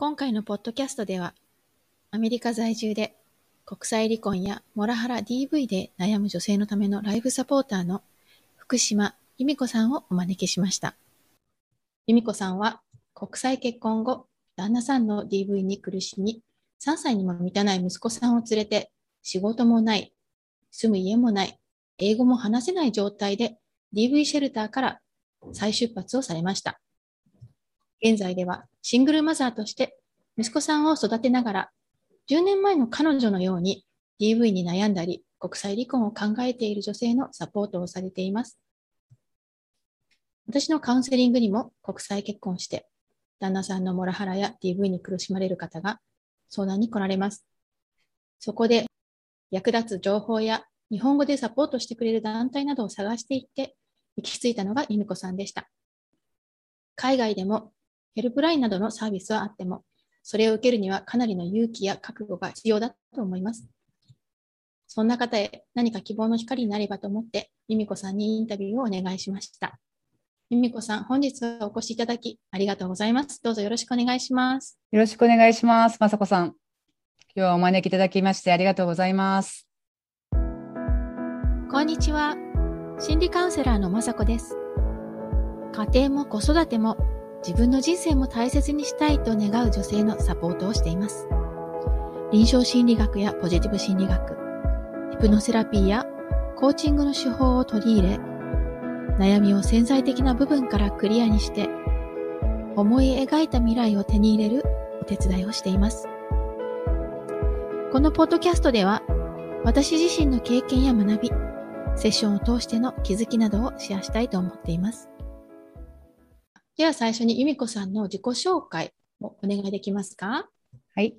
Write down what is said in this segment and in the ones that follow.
今回のポッドキャストでは、アメリカ在住で国際離婚やモラハラ DV で悩む女性のためのライフサポーターの福島由美子さんをお招きしました。由美子さんは国際結婚後、旦那さんの DV に苦しみ、3歳にも満たない息子さんを連れて、仕事もない、住む家もない、英語も話せない状態で DV シェルターから再出発をされました。現在ではシングルマザーとして息子さんを育てながら、10年前の彼女のように DV に悩んだり、国際離婚を考えている女性のサポートをされています。私のカウンセリングにも国際結婚して、旦那さんのモラハラや DV に苦しまれる方が相談に来られます。そこで役立つ情報や日本語でサポートしてくれる団体などを探していって、行き着いたのが由美子さんでした。海外でもヘルプラインなどのサービスはあっても、それを受けるにはかなりの勇気や覚悟が必要だと思います。そんな方へ何か希望の光になればと思って、由美子さんにインタビューをお願いしました。由美子さん、本日はお越しいただきありがとうございます。どうぞよろしくお願いします。よろしくお願いします。まさこさん。今日はお招きいただきましてありがとうございます。こんにちは。心理カウンセラーのまさこです。家庭も子育ても自分の人生も大切にしたいと願う女性のサポートをしています。臨床心理学やポジティブ心理学、ヒプノセラピーやコーチングの手法を取り入れ、悩みを潜在的な部分からクリアにして、思い描いた未来を手に入れるお手伝いをしています。このポッドキャストでは、私自身の経験や学び、セッションを通しての気づきなどをシェアしたいと思っています。では最初に由美子さんの自己紹介をお願いできますか？はい、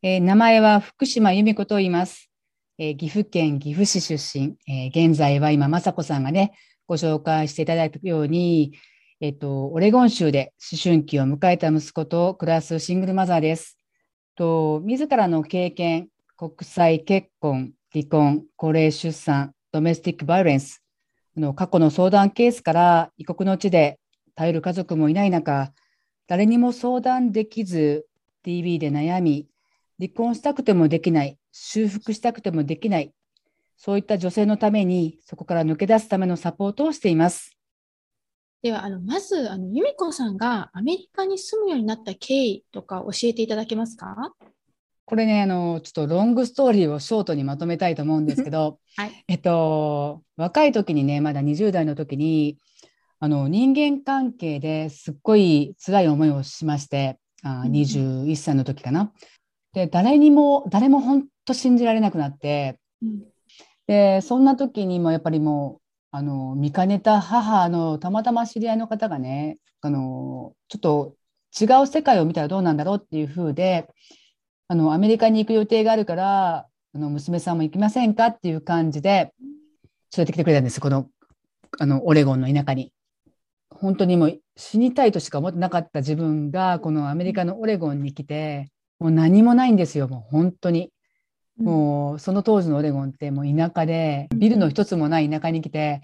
えー、名前は福島由美子と言います。えー、岐阜県岐阜市出身、えー、現在は今雅子さんがねご紹介していただいたように、えっ、とオレゴン州で思春期を迎えた息子と暮らすシングルマザーです。と自らの経験、国際結婚、離婚、高齢出産、ドメスティックバイオレンスの過去の相談ケースから異国の地で頼る家族もいない中、誰にも相談できず、TV で悩み、離婚したくてもできない、修復したくてもできない、そういった女性のために、そこから抜け出すためのサポートをしています。では、あのまず、あの由美子さんがアメリカに住むようになった経緯とか教えていただけますか？これね、あの、ちょっとロングストーリーをショートにまとめたいと思うんですけど、はい、えっと、若い時にね、まだ20代の時に、あの人間関係ですっごい辛い思いをしましてあ21歳の時かな。で誰にも誰も本当信じられなくなって、うん、でそんな時にもやっぱりもうあの見かねた母のたまたま知り合いの方がねあのちょっと違う世界を見たらどうなんだろうっていう風であのアメリカに行く予定があるからあの娘さんも行きませんかっていう感じで連れてきてくれたんですこのあのオレゴンの田舎に。本当にもう死にたいとしか思ってなかった自分がこのアメリカのオレゴンに来てもう何もないんですよもう本当に。もうその当時のオレゴンってもう田舎でビルの一つもない田舎に来て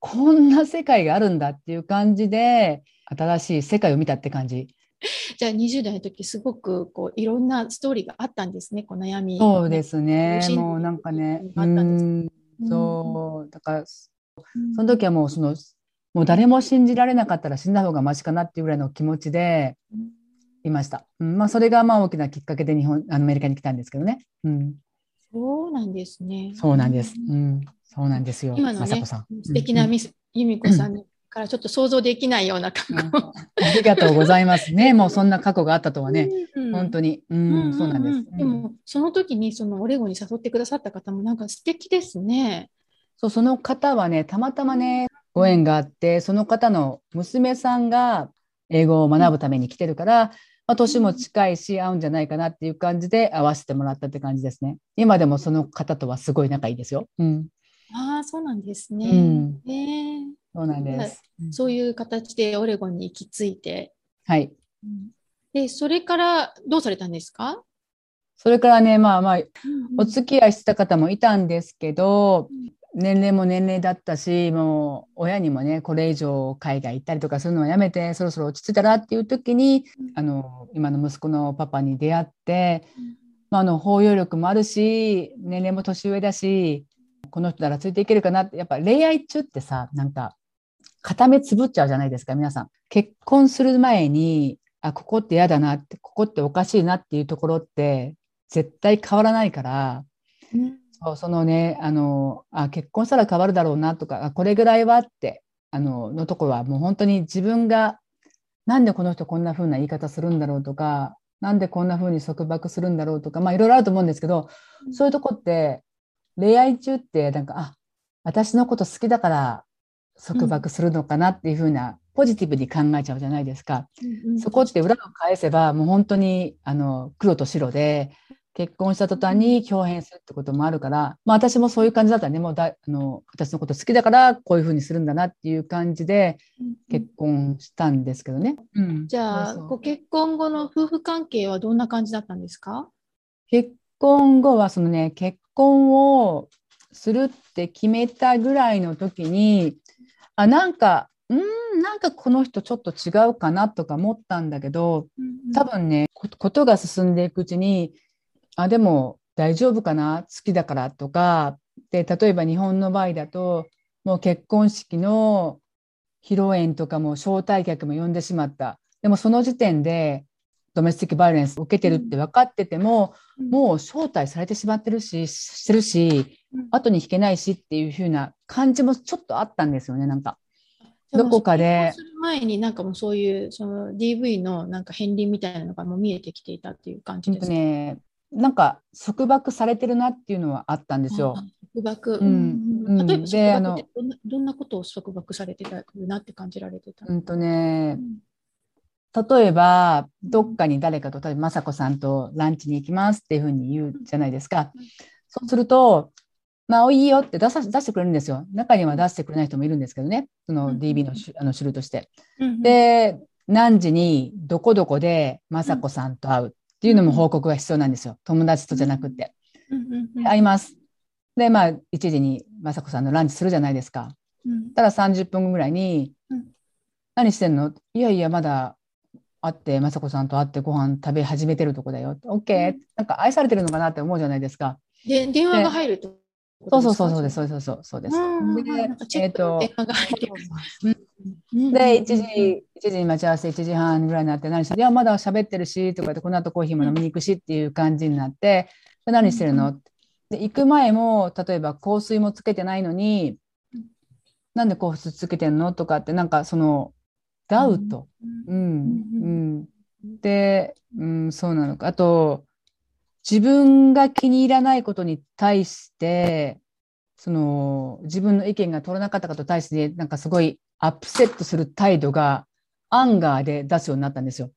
こんな世界があるんだっていう感じで新しい世界を見たって感じ。じゃあ20代の時すごくこういろんなストーリーがあったんですね、この悩み。そうですね。もうなんかね、うんそうだからその時はもうそのもう誰も信じられなかったら死んだ方がマシかなっていうぐらいの気持ちでいました。うん、まあ、それがまあ大きなきっかけで日本アメリカに来たんですけどね。うん、そうなんですね。そうなんです。うん、そうなんですよ。今のね、素敵なミス、由美子さんからちょっと想像できないような過去、うん、ありがとうございますね。もうそんな過去があったとはね、うん、本当に、うん、そうなんです。でもその時にそのオレゴンに誘ってくださった方もなんか素敵ですね。そうその方はねたまたまねご縁があってその方の娘さんが英語を学ぶために来てるから、まあ、年も近いし合うんじゃないかなっていう感じで会わせてもらったって感じですね。今でもその方とはすごい仲いいですよ。うん、ああそうなんですね。うん、えー、そうなんです。そういう形でオレゴンに行き着いて。はい。でそれからどうされたんですか？それからねまあまあお付き合いしてた方もいたんですけど、年齢も年齢だったしもう親にもねこれ以上海外行ったりとかするのはやめてそろそろ落ち着いたらっていう時に、あの今の息子のパパに出会って、まあ、あの包容力もあるし年齢も年上だしこの人ならついていけるかなってやっぱ恋愛中ってさなんか固めつぶっちゃうじゃないですか皆さん。結婚する前にあここって嫌だなってここっておかしいなっていうところって絶対変わらないから。うんそうそのねあのあ結婚したら変わるだろうなとかあこれぐらいはってあののところはもう本当に自分がなんでこの人こんな風な言い方するんだろうとかなんでこんな風に束縛するんだろうとかまあいろいろあると思うんですけど、うん、そういうとこって恋愛中ってなんかあ私のこと好きだから束縛するのかなっていう風な、うん、ポジティブに考えちゃうじゃないですか。うんうん、そこって裏を返せばもう本当にあの黒と白で結婚した途端に表変するってこともあるから、まあ、私もそういう感じだったね。もうだあの私のこと好きだからこういうふうにするんだなっていう感じで結婚したんですけどね。うん、じゃあご結婚後の夫婦関係はどんな感じだったんですか？結婚後はそのね結婚をするって決めたぐらいの時にあなんかうんなんかこの人ちょっと違うかなとか思ったんだけど多分ねことが進んでいくうちにあでも大丈夫かな？好きだからとかで例えば日本の場合だともう結婚式の披露宴とかも招待客も呼んでしまったでもその時点でドメスティックバイオレンスを受けてるって分かってても、うん、もう招待されてしまってるししてるし、うん、後に引けないしっていう風な感じもちょっとあったんですよねなんか。どこかで。する前になんかもうそういうその DV のなんか片鱗みたいなのがもう見えてきていたっていう感じですね。なんか束縛されてるなっていうのはあったんですよ。束縛、うん、例えばであのどんなことを束縛されてたなって感じられてた？うんとね、うん、例えばどっかに誰かと例えば雅子さんとランチに行きますっていうふうに言うじゃないですか。そうするとまあいいよって出さ出してくれるんですよ。中には出してくれない人もいるんですけどね、その DB の,、あの種類として。で、何時にどこどこで雅子さんと会うっていうのも報告が必要なんですよ。友達とじゃなくて。会います。で、まあ、1時に雅子さんのランチするじゃないですか。ただ30分後ぐらいに、何してんの？いやいや、まだ会って、雅子さんと会ってご飯食べ始めてるとこだよ。OK、なんか愛されてるのかなって思うじゃないですか。で、電話が入ると。そうそうそうそうです、そうです、そうです。で、えっ、と、で、1時、1時に待ち合わせ、1時半ぐらいになって、何していや、まだ喋ってるし、とかで、この後コーヒーも飲みに行くしっていう感じになって、何してるの？で、行く前も、例えば香水もつけてないのに、なんで香水つけてんの？とかって、なんかその、ダウト。うん。うん。で、うん、そうなのか。あと、自分が気に入らないことに対して、その自分の意見が取れなかったことに対してなんかすごいアップセットする態度がアンガーで出すようになったんですよ。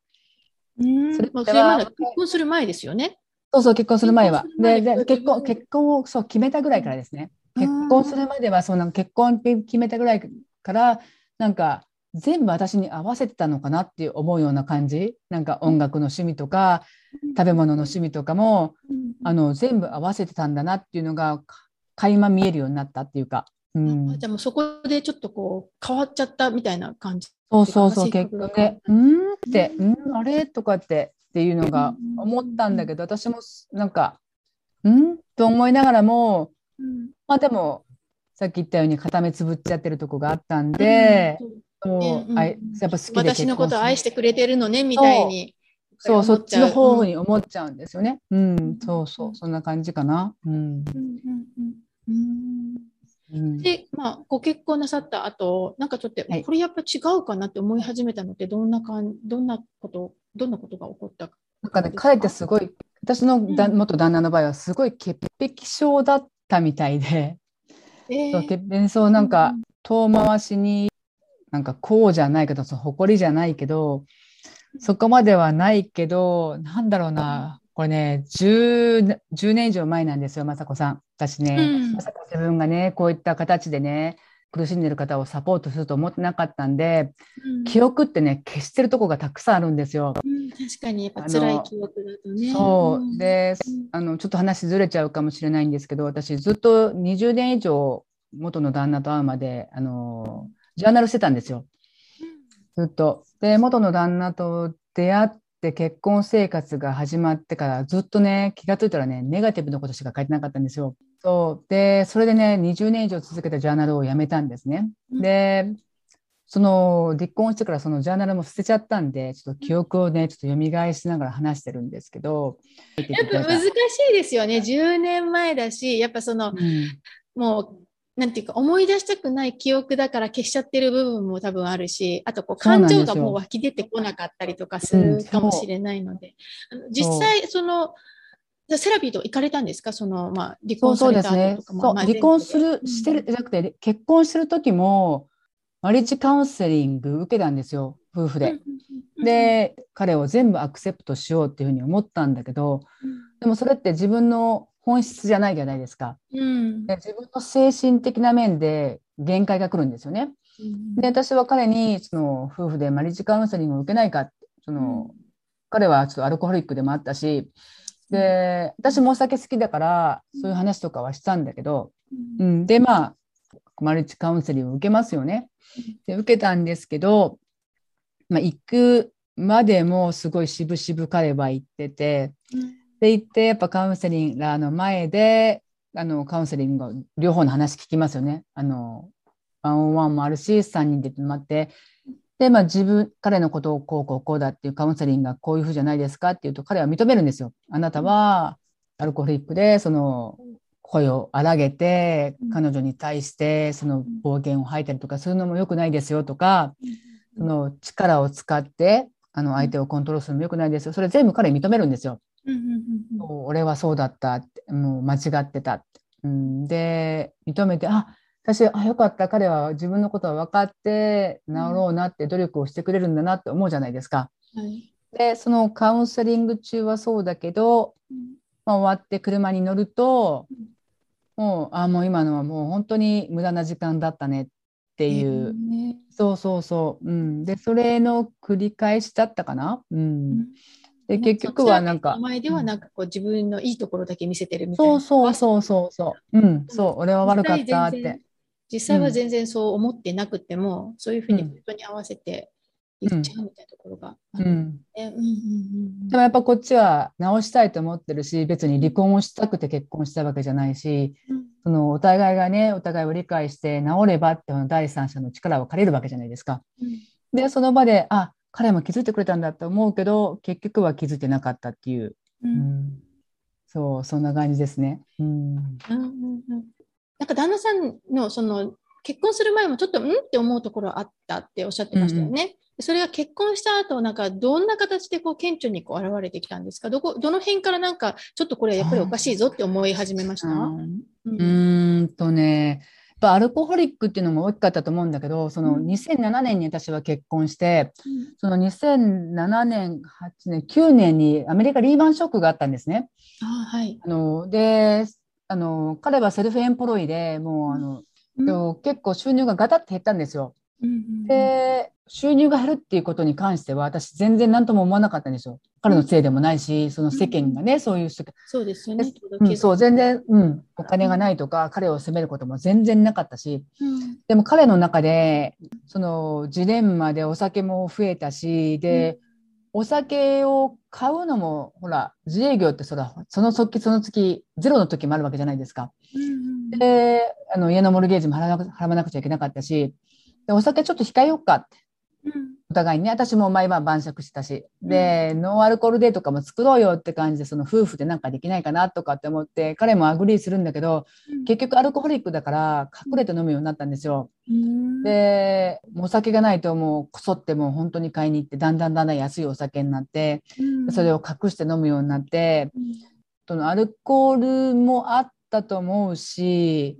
うんそれまだ結婚する前ですよね。そうそう結婚する前は。でで結婚結婚をそう決めたぐらいからですね。結婚するまではその結婚決めたぐらいからなんか全部私に合わせてたのかなって思うような感じなんか音楽の趣味とか食べ物の趣味とかもあの全部合わせてたんだなっていうのが垣間見えるようになったっていうか。うん、じゃあもうそこでちょっとこう変わっちゃったみたいな感じ。そうそうそう。結局ねう。んって。うん。あれ？とかってっていうのが思ったんだけど私もなんかうん？と思いながらも、うん、まあでもさっき言ったように固めつぶっちゃってるとこがあったんで、うう、あやっぱ好きで私のこと愛してくれてるのねみたいにそう、そっちの方に思っちゃうんですよね。うん、そうそう、そんな感じかな。うん。で、まあ、ご結婚なさった後、なんかちょっと、これやっぱ違うかなって思い始めたのって、どんなかん、どんなこと、どんなことが起こったか。なんかね、彼ってすごい、私のだ、元旦那の場合は、すごい潔癖症だったみたいで。えー、そう潔癖症なんか、遠回しに、なんかこうじゃないけど、その誇りじゃないけど。そこまではないけど、なんだろうな、これね10、10年以上前なんですよ、雅子さん。私ね、うん、まさか自分がね、こういった形でね、苦しんでる方をサポートすると思ってなかったんで、うん、記憶ってね、消してるとこがたくさんあるんですよ。うん、確かに、やっぱ辛い記憶だとね。そう。で、あの、ちょっと話ずれちゃうかもしれないんですけど、私ずっと20年以上、元の旦那と会うまであのジャーナルしてたんですよ。ずっと。で元の旦那と出会って結婚生活が始まってからずっとね気が付いたらねネガティブなことしか書いてなかったんですよ。そう。でそれでね20年以上続けたジャーナルをやめたんですね。でその離婚してからそのジャーナルも捨てちゃったんでちょっと記憶をねちょっと蘇しながら話してるんですけど。やっぱ難しいですよね。10年前だしやっぱその、うん、もうなんていうか思い出したくない記憶だから消しちゃってる部分も多分あるしあとこう感情がもう湧き出てこなかったりとかするかもしれないので、うん、実際そのセラピーと行かれたんですか？その、まあ、離婚されたとかも、ね、離婚する、してるじゃなくて結婚してる時もマリッジカウンセリング受けたんですよ夫婦で。で彼を全部アクセプトしようっていうふうに思ったんだけどでもそれって自分の本質じゃないじゃないですか。うん、で自分の精神的な面で限界が来るんですよね。で私は彼にその夫婦でマリッジカウンセリングを受けないかその、彼はちょっとアルコホリックでもあったしで私もお酒好きだからそういう話とかはしたんだけど、うん、でまあマルチカウンセリングを受けますよね。で受けたんですけど、まあ、行くまでもすごい渋々彼は行ってて、で行ってやっぱカウンセリングの前であのカウンセリング両方の話聞きますよね。あのワンオンワンもあるし3人で泊まってで、まあ、自分彼のことをこうこうこうだっていうカウンセリングがこういうふうじゃないですかっていうと彼は認めるんですよ。あなたはアルコーリックでその声を荒げて彼女に対してその暴言を吐いたりとかそういうのも良くないですよとかその力を使ってあの相手をコントロールするのも良くないですよそれ全部彼認めるんですよ。俺はそうだったってもう間違ってたって。うん、で認めてあ私あよかった。彼は自分のことは分かって治ろうなって努力をしてくれるんだなって思うじゃないですか。はい、でそのカウンセリング中はそうだけど、まあ、終わって車に乗ると、もうあもう今のはもう本当に無駄な時間だったねっていう、えー、そうそうそう、うん、でそれの繰り返しだったかな。うん、で結局はなんか。前ではなんかこう自分のいいところだけ見せてるみたいな。そうそうそうそうう。ん、そう俺は悪かったって。実際は全然そう思ってなくても、うん、そういうふうに人に合わせて言っちゃうみたいなところがある、うん。でもやっぱこっちは直したいと思ってるし別に離婚をしたくて結婚したわけじゃないし、うん、そのお互いがねお互いを理解して治ればって第三者の力を借りるわけじゃないですか。うん、でその場であ彼も気づいてくれたんだと思うけど結局は気づいてなかったっていう、うん、そうそんな感じですね。うん。なんか旦那さんのその結婚する前もちょっとうんって思うところあったっておっしゃってましたよね。それが結婚した後、なんかどんな形でこう顕著にこう現れてきたんですか？どこ、どの辺からなんかちょっとこれやっぱりおかしいぞって思い始めました？うんとね、ぱアルコホリックっていうのも大きかったと思うんだけど、その2007年に私は結婚して、うん、その2007年、8年、9年にアメリカリーマンショックがあったんですね。あはい、あのであの彼はセルフエンプロイでもうあの、うん、結構収入がガタッと減ったんですよ。で収入が減るっていうことに関しては私全然何とも思わなかったんですよ。彼のせいでもないしその世間がね、うん、そういうそうですよね、うん、そう全然、うん、お金がないとか彼を責めることも全然なかったし、うん、でも彼の中でそのジレンマでお酒も増えたしで、お酒を買うのもほら自営業ってそらその時その月ゼロの時もあるわけじゃないですか。であの家の mortgage も払わなくちゃいけなかったしでお酒ちょっと控えようか。って、うん、お互いにね。私も毎晩晩酌したし、で、ノンアルコールデーとかも作ろうよって感じでその夫婦でなんかできないかなとかって思って彼も agree するんだけど、結局アルコホリックだから隠れて飲むようになったんですよ。でお酒がないともうこそってもう本当に買いに行ってだんだんだんだん安いお酒になって、それを隠して飲むようになって、そのアルコールもあったと思うし、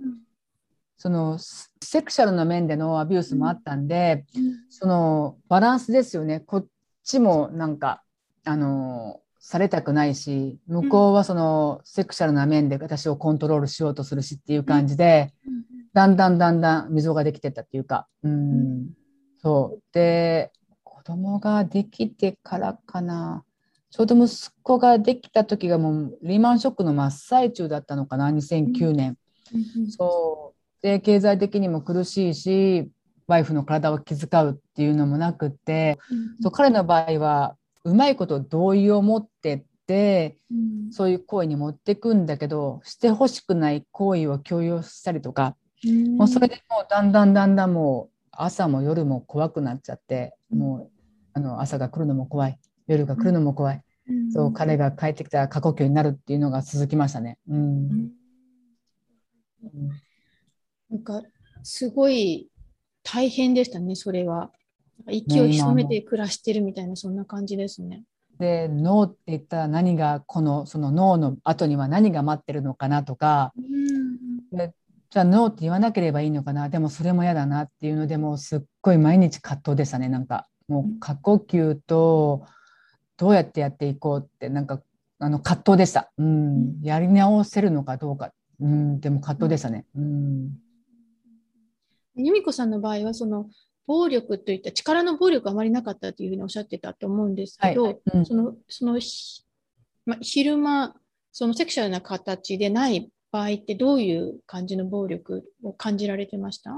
そのセクシャルな面でのアビュースもあったんで、うん、そのバランスですよね。こっちもなんかあのされたくないし向こうはそのセクシャルな面で私をコントロールしようとするしっていう感じで、うん、だんだんだんだん溝ができてったっていうか、うん、そう。で子供ができてからかな。ちょうど息子ができた時がもうリーマンショックの真っ最中だったのかな2009年、そうで経済的にも苦しいしワイフの体を気遣うっていうのもなくって、うん、そう彼の場合はうまいこと同意を持ってって、うん、そういう行為に持っていくんだけどしてほしくない行為を強要したりとか、うん、もうそれでもうだんだんだんだんもう朝も夜も怖くなっちゃって、もうあの朝が来るのも怖い。夜が来るのも怖い、そう彼が帰ってきたら過呼吸になるっていうのが続きましたね。うんなんかすごい大変でしたね、それは。息を潜めて暮らしてるみたいな、そんな感じですね。で脳って言ったら何がこのその脳の後には何が待ってるのかなとか、うん、でじゃあ脳って言わなければいいのかな。でもそれも嫌だなっていうのでもすっごい毎日葛藤でしたねなんか。もう過呼吸とどうやってやっていこうってなんかあの葛藤でした、うん、やり直せるのかどうか、うん、でも葛藤でしたね。うん由美子さんの場合はその暴力といった力の暴力あまりなかったというふうにおっしゃってたと思うんですけど、はい。うん、そのそのま、昼間そのセクシャルな形でない場合ってどういう感じの暴力を感じられてました？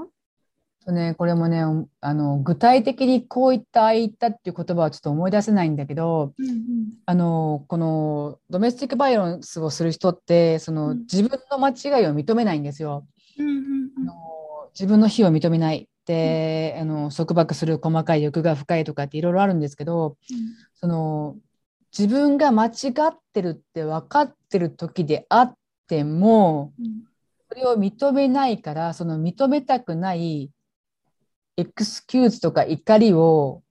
ね、これもねあの具体的にこういったああいったっていう言葉はちょっと思い出せないんだけど、うんうん、あのこのドメスティックバイオレンスをする人ってその、うん、自分の間違いを認めないんですよ。うんうんうん、あの自分の非を認めないで、あの束縛する細かい欲が深いとかっていろいろあるんですけど、うん、その自分が間違ってるって分かってる時であっても、うん、それを認めないからその認めたくないエクスキューズとか怒りを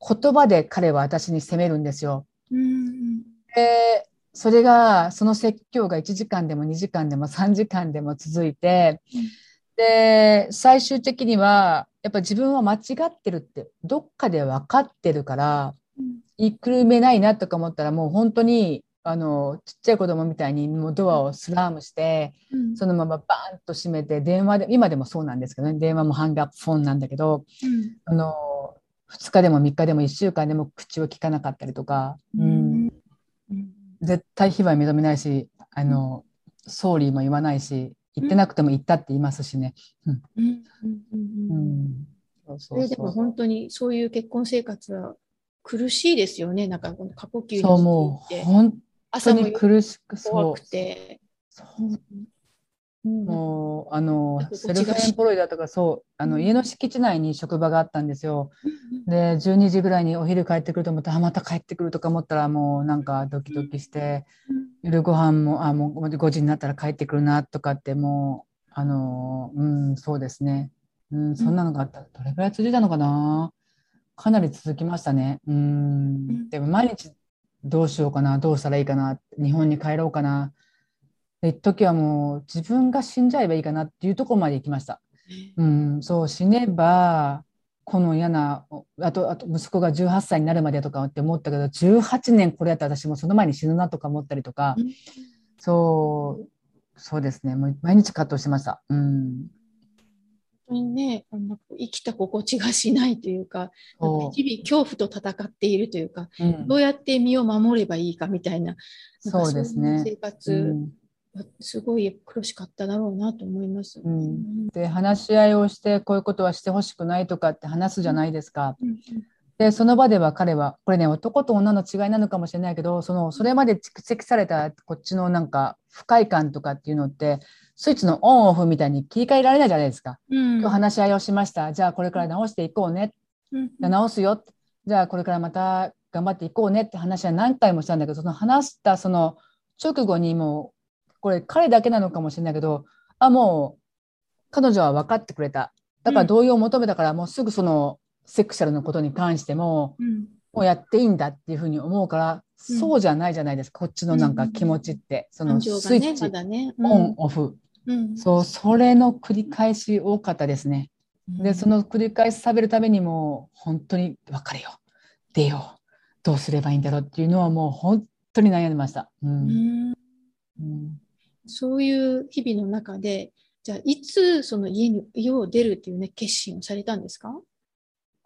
言葉で彼は私に責めるんですよ。うん、でそれがその説教が1時間でも2時間でも3時間でも続いて、うんで、最終的には、やっぱ自分は間違ってるって、どっかで分かってるから、言いくるめないなとか思ったら、もう本当に、あの、ちっちゃい子供みたいにもうドアをスラームして、うん、そのままバーンと閉めて、電話で、今でもそうなんですけどね、電話もハングアップフォンなんだけど、うん、あの、2日でも3日でも1週間でも口を聞かなかったりとか、うん、絶対非は認めないし、あの、ソーリーも言わないし、言ってなくても言ったって言いますしね。それでも本当にそういう結婚生活は苦しいですよね。なんかこの過呼吸そうもう本当に苦しく怖くて。そう。もうあのセルフエンプロイだとかそうあの、家の敷地内に職場があったんですよ。で12時ぐらいにお昼帰ってくると思ったらまた帰ってくるとか思ったらもうなんかドキドキして、夜ご飯もあもう5時になったら帰ってくるなとかってもうあのうんそうですね、うん、そんなのがあったらどれぐらい続いたのかな。かなり続きましたね。うん。でも毎日どうしようかなどうしたらいいかな日本に帰ろうかな。一時はもう自分が死んじゃえばいいかなっていうところまで行きました。うん、そう死ねばこの嫌なあとあと息子が18歳になるまでとかって思ったけど18年これやったら私もその前に死ぬなとか思ったりとか、うん、そうそうですね。もう毎日葛藤してました。うん。本当にね、生きた心地がしないというか、日々恐怖と戦っているというか、うん、どうやって身を守ればいいかみたいな、そうですね。生活すごい苦しかっただろうなと思います。うん、で話し合いをしてこういうことはしてほしくないとかって話すじゃないですか。うん、でその場では彼はこれね男と女の違いなのかもしれないけどそのそれまで蓄積されたこっちのなんか不快感とかっていうのってスイッチのオンオフみたいに切り替えられないじゃないですか。うん、今日話し合いをしました。じゃあこれから直していこうね、じゃあ直すよ。じゃあこれからまた頑張っていこうねって話は何回もしたんだけどその話したその直後にもこれ彼だけなのかもしれないけどあもう彼女は分かってくれた。だから同意を求めたから、もうすぐそのセクシャルのことに関しても、うん、もうやっていいんだっていうふうに思うから、うん、そうじゃないじゃないですかこっちのなんか気持ちって、そのスイッチ、ね。まね、オンオフ、そうそれの繰り返し多かったですね。でその繰り返し食べるためにも本当に別れよう。出よう。どうすればいいんだろうっていうのはもう本当に悩んでました。うん。うんそういう日々の中で、じゃあ、いつその家に、家を出るっていうね、決心をされたんですか？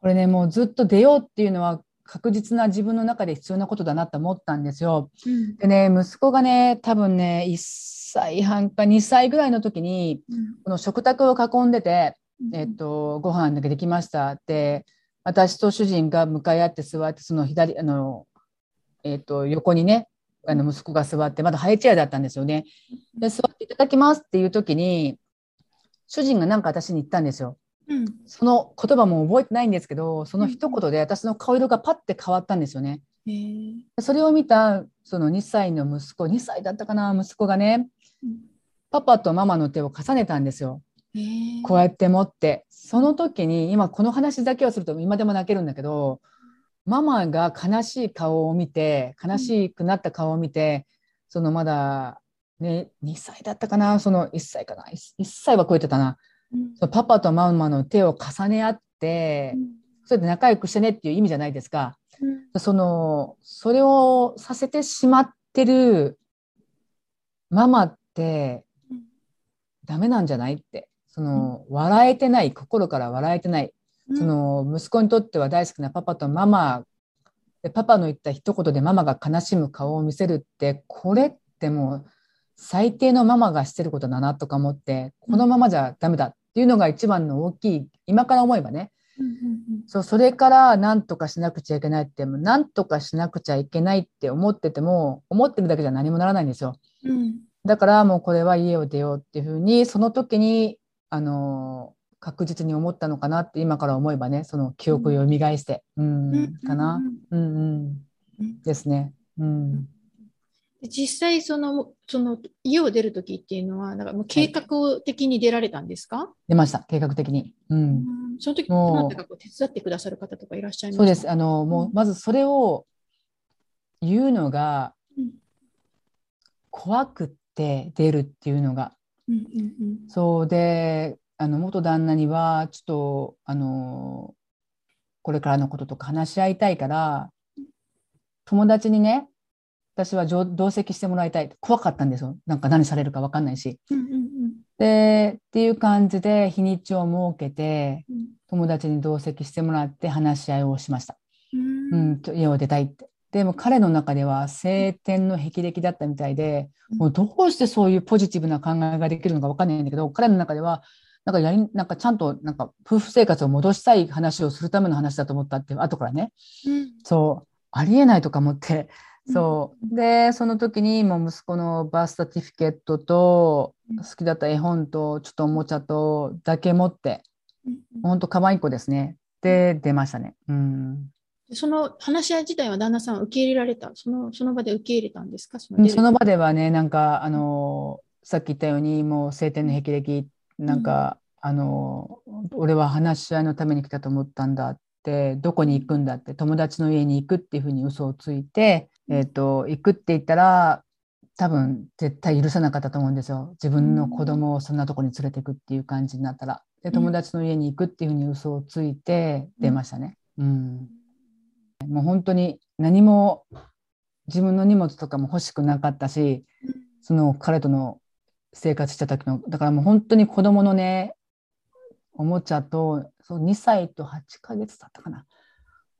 これね、もうずっと出ようっていうのは、確実な自分の中で必要なことだなと思ったんですよ。うん、でね息子がね多分ね1歳半か2歳ぐらいの時に、うん、この食卓を囲んでて、えっと、ご飯だけできました。って私と主人が向かい合って座ってその左あの、えっと、横にねあの息子が座ってまだハイチェアだったんですよね。で座っていただきますっていう時に主人が何か私に言ったんですよ。うん、その言葉も覚えてないんですけどその一言で私の顔色がパッて変わったんですよね。それを見たその2歳の息子2歳だったかな息子がね、うん、パパとママの手を重ねたんですよ。こうやって持ってその時に今この話だけをすると今でも泣けるんだけどママが悲しい顔を見て悲しくなった顔を見て、そのまだね2歳だったかなその1歳かな 1, 1歳は超えてたな、うん、そのパパとママの手を重ね合って、うん、それで仲良くしてねっていう意味じゃないですか。うん、そのそれをさせてしまってるママってダメなんじゃないって。その笑えてない心から笑えてないその息子にとっては大好きなパパとママ。でパパの言った一言でママが悲しむ顔を見せるってこれってもう最低のママがしてることだなとか思ってこのままじゃダメだっていうのが一番の大きい今から思えばね、そうそれから何とかしなくちゃいけないって何とかしなくちゃいけないって思ってても思ってるだけじゃ何もならないんですよ。うん、だからもうこれは家を出ようっていうふうにその時にあの確実に思ったのかなって今から思えばねその記憶を蘇して、うん、うん、かな、うん。うん、ですね。うん。実際その、その家を出るときっていうのは、なんかもう計画的に出られたんですか、はい、出ました、計画的に。うん。その時どなたかこう手伝ってくださる方とかいらっしゃいますかそうです。あの、もう、まずそれを言うのが、怖くって出るっていうのが。うんうんうん、そうで、あの元旦那にはちょっとあのこれからのこととか話し合いたいから友達にね私は同席してもらいたい怖かったんですよなんか何されるか分かんないし。うんうんうん、でっていう感じで日にちを設けて、友達に同席してもらって話し合いをしました。うん、家を出たいって。でも彼の中では晴天の霹靂だったみたいで、もうどうしてそういうポジティブな考えができるのか分かんないんだけど彼の中ではなんかやり、なんかちゃんと、なんか夫婦生活を戻したい話をするための話だと思ったって後からね、うん、そう、ありえないとか思って、そう。で、その時にもう息子のバースタティフィケットと、好きだった絵本と、ちょっとおもちゃとだけ持って、本当可愛い子ですね。で、出ましたね。うん。その話し合い自体は旦那さん受け入れられた？そのその場で受け入れたんですか？そのその場ではね、なんか、あの、さっき言ったように、もう晴天の霹靂なんか、うん、あの俺は話し合いのために来たと思ったんだってどこに行くんだって友達の家に行くっていうふうに嘘をついて、えーと、行くって言ったら多分絶対許さなかったと思うんですよ。自分の子供をそんなとこに連れていくっていう感じになったら。で友達の家に行くっていうふうに嘘をついて出ましたね。うん、もう本当に何も自分の荷物とかも欲しくなかったしその彼との生活した時のだからもう本当に子供のねおもちゃとそう2歳と8ヶ月だったかな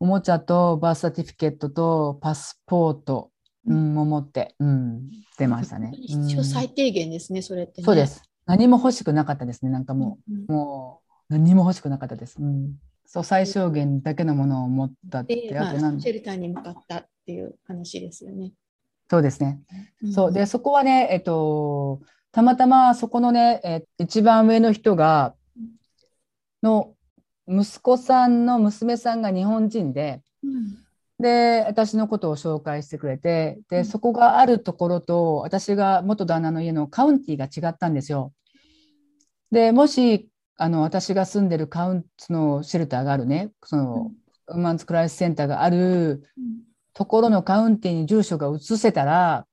おもちゃとバースサティフィケットとパスポート、うん、も持って、うん、出ましたね。必要最低限ですね、それって、ね、そうです。何も欲しくなかったですね、なんかもう、うん、もう何も欲しくなかったです。うん、そう最小限だけのものを持ったって、あとなんシェルターに向かったっていう話ですよね。そうですね。うん、そうでそこはね、えっとたまたまそこのね、え一番上の人が、の息子さんの娘さんが日本人で、うん、で私のことを紹介してくれてで、そこがあるところと私が元旦那の家のカウンティが違ったんですよ。でもしあの私が住んでるカウンツのシェルターがあるねその、ウーマンズクライスセンターがあるところのカウンティに住所が移せたら、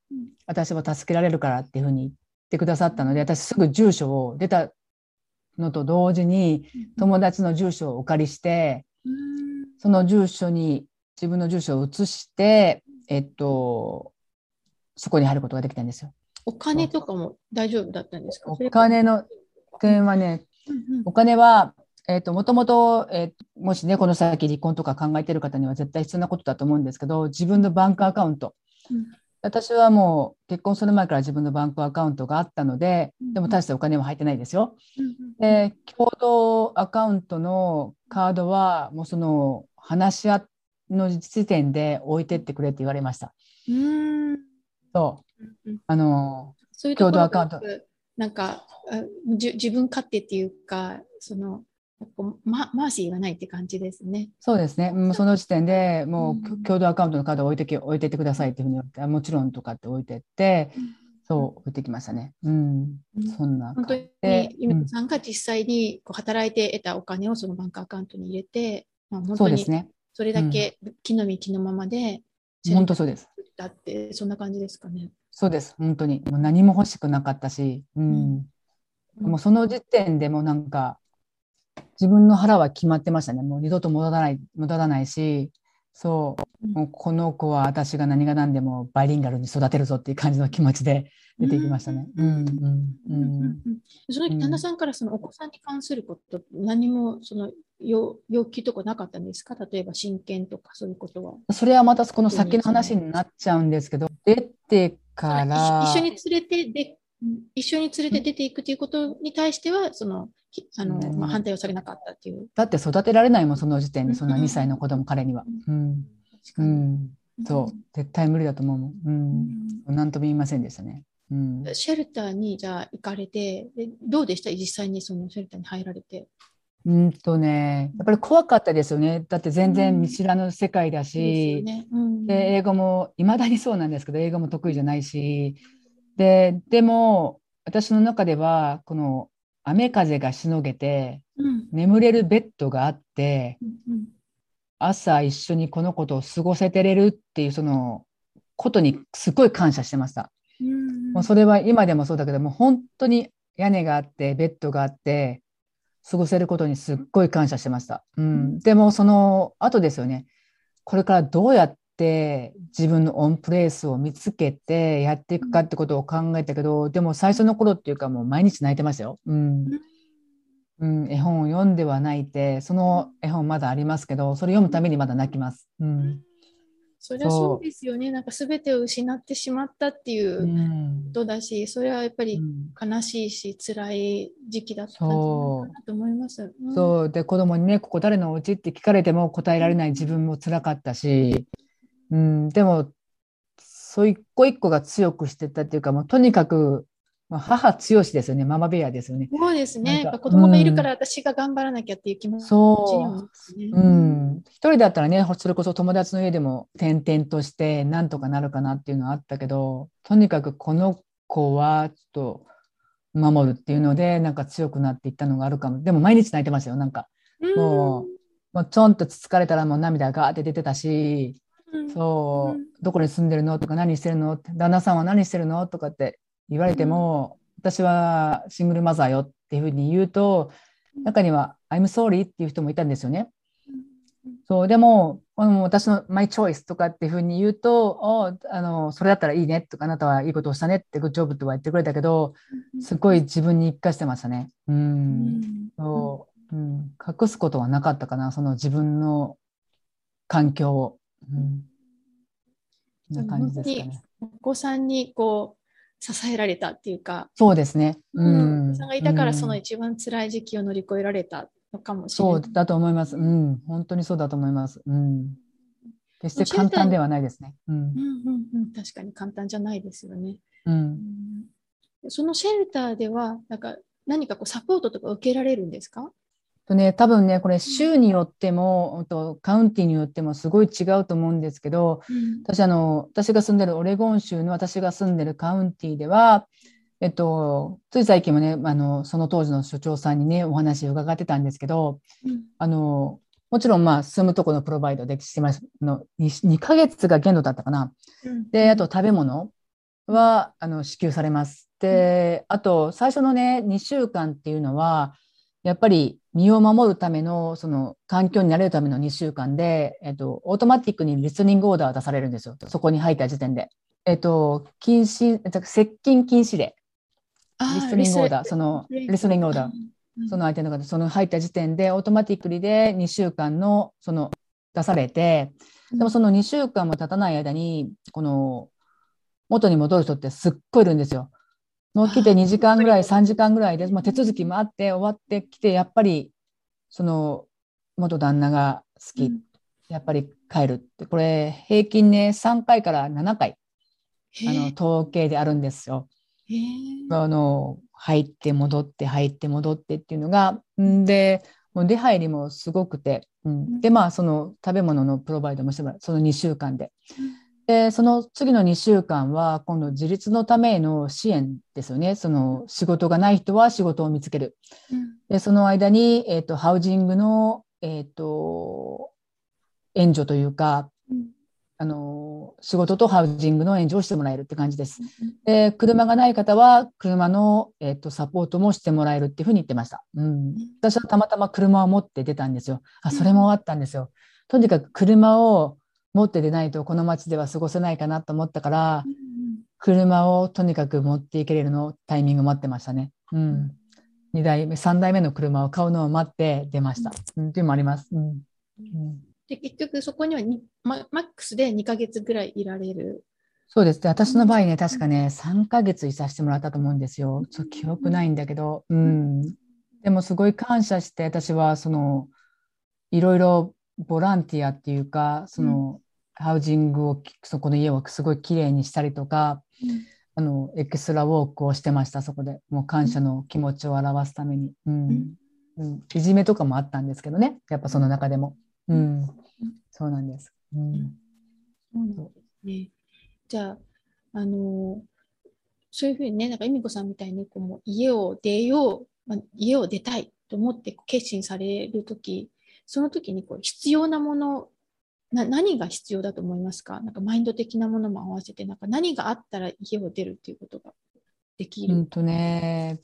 私は助けられるからっていうふうにってくださったので私すぐ住所を出たのと同時に友達の住所をお借りして、その住所に自分の住所を移してえっとそこに入ることができたんですよ。お金とかも大丈夫だったんですか？お金の点はね、お金はえっ、ー、と、もともと、えー、もしね、この先離婚とか考えてる方には絶対必要なことだと思うんですけど、自分のバンクアカウント。うん、私はもう結婚する前から自分のバンクアカウントがあったので、でも大してお金は入ってないですよ。で、共同アカウントのカードは、もうその話し合の時点で置いてってくれって言われました。うんそう。あの、そういう共同アカウント。なんかじ自分勝手っていうか、その、ママーシーがないって感じですね。そうですね。もう。その時点でもう共同アカウントのカードを置いてき置いてってくださいっていうふうに言って、もちろんとかって置いてって、うん、そう置いてきましたね。うん、うん、そんな本当にゆめさんが実際にこう働いて得たお金をそのバンクアカウントに入れて、まあ、本当にそれだけ気の身気のままで、本当そうです。だってそんな感じですかね。そうです。本当に。もう何も欲しくなかったし、うん、もうその時点でもなんか自分の腹は決まってましたね。もう二度と戻らない、戻らないし、そう、もうこの子は私が何が何でもバイリンガルに育てるぞっていう感じの気持ちで出てきましたね。その旦那さんからそのお子さんに関すること、何もその要要求とかなかったんですか？例えば親権とかそういうことは。それはまたこの先の話になっちゃうんですけど、出てから。一緒に連れてで一緒に連れて出ていくということに対しては、その、あの、まあ、反対をされなかったっていう。だって育てられないもん、その時点で、そんな2歳の子供、彼には。うん。うん。そう、絶対無理だと思う。うん。何とも言いませんでしたね。うん、シェルターにじゃあ行かれてでどうでした？実際にそのシェルターに入られて。うんとね、やっぱり怖かったですよね。だって全然見知らぬ世界だし、うんで、ね英語もいまだにそうなんですけど、英語も得意じゃないし、で、でも、私の中では、この雨風がしのげて、うん、眠れるベッドがあって、うん、朝一緒にこの子と過ごせてれるっていうそのことにすごい感謝してました。うん、もうそれは今でもそうだけども本当に屋根があってベッドがあって過ごせることにすっごい感謝してました。うん、でもその後ですよね。これからどうやっって自分のオンプレイスを見つけてやっていくかってことを考えたけど、でも最初の頃っていうかもう毎日泣いてましたよ。うん。うん、絵本を読んでは泣いて、その絵本まだありますけど、それ読むためにまだ泣きます。うん。そりゃそうですよね。なんか全てを失ってしまったっていうことだし、うん、それはやっぱり悲しいし、うん、辛い時期だったんじゃないかなと思います。うん、そうで子供にね、ここ誰のお家って聞かれても答えられない自分も辛かったし、うん、でも、そう一個一個が強くしてたっていうか、もうとにかく、まあ、母強しですよね、ママベアですよね。そうですね。やっぱ子供がいるから私が頑張らなきゃっていう気持ちにそう。うん。一人だったらね、それこそ友達の家でも転々としてなんとかなるかなっていうのはあったけど、とにかくこの子はちょっと守るっていうので、なんか強くなっていったのがあるかも。でも毎日泣いてましたよ、なんか。もう、もうちょんとつつかれたらもう涙がーって出てたし、そう、どこに住んでるのとか何してるの旦那さんは何してるのとかって言われても、私はシングルマザーよっていうふうに言うと中には「I'm sorry」っていう人もいたんですよね。そう。でも私の「マイチョイス」とかっていうふうに言うと「あのそれだったらいいね」とか「あなたはいいことをしたね」って「グッジョブ」とは言ってくれたけどすごい自分に生かしてましたね。うん、そう、うん、隠すことはなかったかなその自分の環境を。うんな感じですかね。お子さんにこう支えられたっていうか、そうですね。うん。お子さんがいたからその一番辛い時期を乗り越えられたのかもしれない。そうだと思います。うん。本当にそうだと思います。うん。決して簡単ではないですね。うん。うんうんうん、確かに簡単じゃないですよね。うん。そのシェルターではなんか何かこうサポートとか受けられるんですか？とね、多分ね、これ州によっても、とカウンティによってもすごい違うと思うんですけど、うん、私あの、私が住んでるオレゴン州の私が住んでるカウンティでは、えっと、つい最近もね、あの、その当時の所長さんにね、お話を伺ってたんですけど、うん、あの、もちろん、まあ、住むところのプロバイドでしてます。の2、2ヶ月が限度だったかな。うん、で、あと食べ物は、あの、支給されます。で、あと、最初のね、2週間っていうのは、やっぱり身を守るための、その環境になれるための2週間で、えっと、オートマティックにリスニングオーダー出されるんですよ。そこに入った時点で。えっと、禁止、接近禁止令。リスニングオーダー、その、リスニングオーダー。その相手の方、その入った時点でオートマティックリで2週間のその出されて、でもその2週間も経たない間に、この元に戻る人ってすっごいいるんですよ。もう来て2時間ぐらい、3時間ぐらいで、まあ、手続きもあって終わってきて、やっぱりその元旦那が好き、やっぱり帰るって、これ平均ね、3回から7回、あの統計であるんですよ。あの入って戻って入って戻ってっていうのがんでもう出入りもすごくて、うん、でまあその食べ物のプロバイドもしてもらう。その2週間で。でその次の2週間は今度自立のための支援ですよねその仕事がない人は仕事を見つける。でその間に、えーと、ハウジングの、えーと援助というか、あの仕事とハウジングの援助をしてもらえるって感じです。で車がない方は車の、えーと、サポートもしてもらえるっていうふうに言ってました。うん、私はたまたま車を持って出たんですよ。あそれもあったんですよ。とにかく車を持って出ないとこの街では過ごせないかなと思ったから、車をとにかく持っていけれるのタイミング待ってましたね。うん、2台目3台目の車を買うのを待って出ました。うん、っていうのもあります。うんうんで、結局そこにはママックスで2ヶ月ぐらいいられる。そうですね。私の場合ね、確かね、3ヶ月いさせてもらったと思うんですよ。ちょっと記憶ないんだけど、うん。でもすごい感謝して、私はその、いろいろボランティアっていうか、その、うん、ハウジングを、そこの家をすごいきれいにしたりとか、うん、あの、エクストラウォークをしてました、そこで。もう感謝の気持ちを表すために。うん。うん、いじめとかもあったんですけどね、やっぱその中でも。うん、そうなんです。うん、そうね。じゃあ、あのそういうふうにね、なんか恵美子さんみたいにこうもう家を出よう、まあ、家を出たいと思って決心されるとき、その時にこう必要なものな、何が必要だと思いますか？なんかマインド的なものも合わせて、なんか何があったら家を出るっていうことができる？うんとね、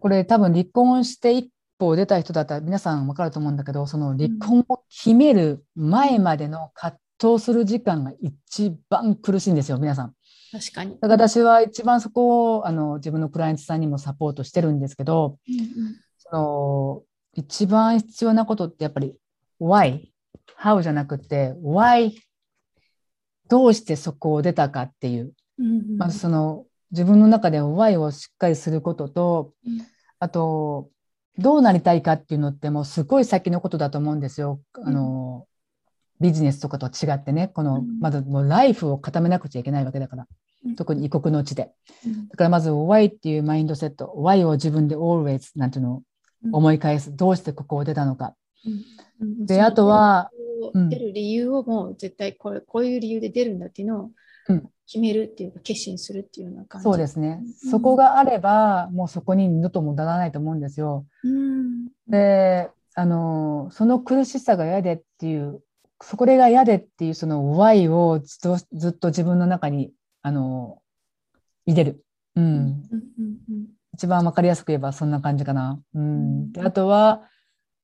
これ多分離婚して一歩出た人だったら皆さん分かると思うんだけどその離婚を決める前までの葛藤する時間が一番苦しいんですよ皆さん。確かに。だから私は一番そこをあの自分のクライアントさんにもサポートしてるんですけど、うんうん、その一番必要なことってやっぱり why、how じゃなくて why? どうしてそこを出たかっていう、うんうん、まずその自分の中で why をしっかりすることと、うん、あとどうなりたいかっていうのってもうすごい先のことだと思うんですよ。あの、ビジネスとかとは違ってね、この、まずもうライフを固めなくちゃいけないわけだから。特に異国の地で。だからまず Why っていうマインドセット、Why を自分で always なんていうのを思い返す。どうしてここを出たのか。で、あとは、出る理由をもう絶対これこういう理由で出るんだっていうのを決めるっていうか、決心するっていうような感じ。そうですね。そこがあれば、もうそこに二度と戻らないと思うんですよ。うん、で、あの、その苦しさが嫌でっていう、そこが嫌でっていうその Y をずっとずっと自分の中に、あの、入れる。うん。一番わかりやすく言えばそんな感じかな。うん。で、あとは、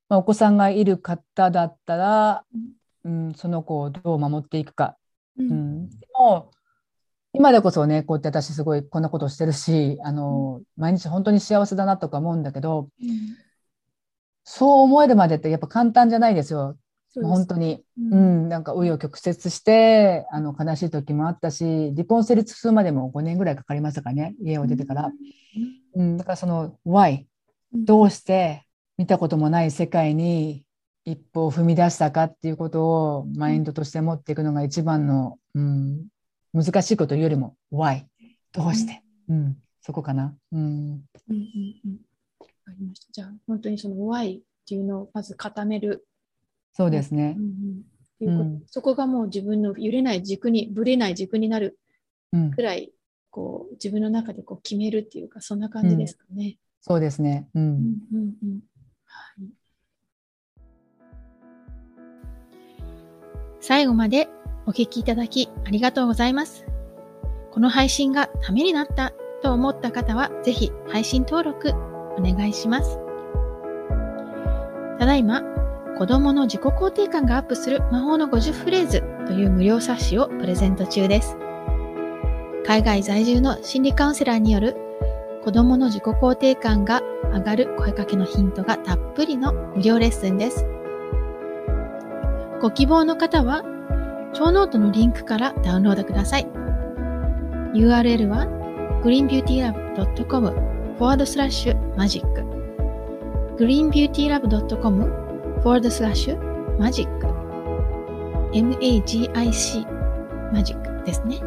まあ、お子さんがいる方だったら、うん、その子をどう守っていくか。うん、でも今でこそね、こうやって私すごいこんなことしてるし、あの、毎日本当に幸せだなとか思うんだけど、うん、そう思えるまでってやっぱ簡単じゃないですよ。本当に、うん、うん、なんか紆余曲折してあの悲しい時もあったし離婚成立するまでも5年ぐらいかかりましたかね。家を出てから、うん、うん、だからその Why どうして？見たこともない世界に一歩を踏み出したかっていうことをマインドとして持っていくのが一番の、うん、難しいことよりも why どうして、うん、うん、そこかな。うん。うんうんうん。かりました。じゃあ本当にその why っていうのをまず固める。そうですね。うんうん、そこがもう自分の揺れない軸にぶれない軸になるくらい、こう自分の中でこう決めるっていうかそんな感じですかね。そうですね。うん。うんうんうんはい、最後までお聞きいただきありがとうございます。この配信がためになったと思った方は、ぜひ配信登録お願いします。ただいま、子供の自己肯定感がアップする魔法の50フレーズという無料冊子をプレゼント中です。海外在住の心理カウンセラーによる子供の自己肯定感が上がる声かけのヒントがたっぷりの無料レッスンです。ご希望の方は、 show note のリンクからダウンロードください。URL は greenbeautylab.com forward slash magic greenbeautylab.com forward slash magic magic マジックですね。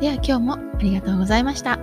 では今日もありがとうございました。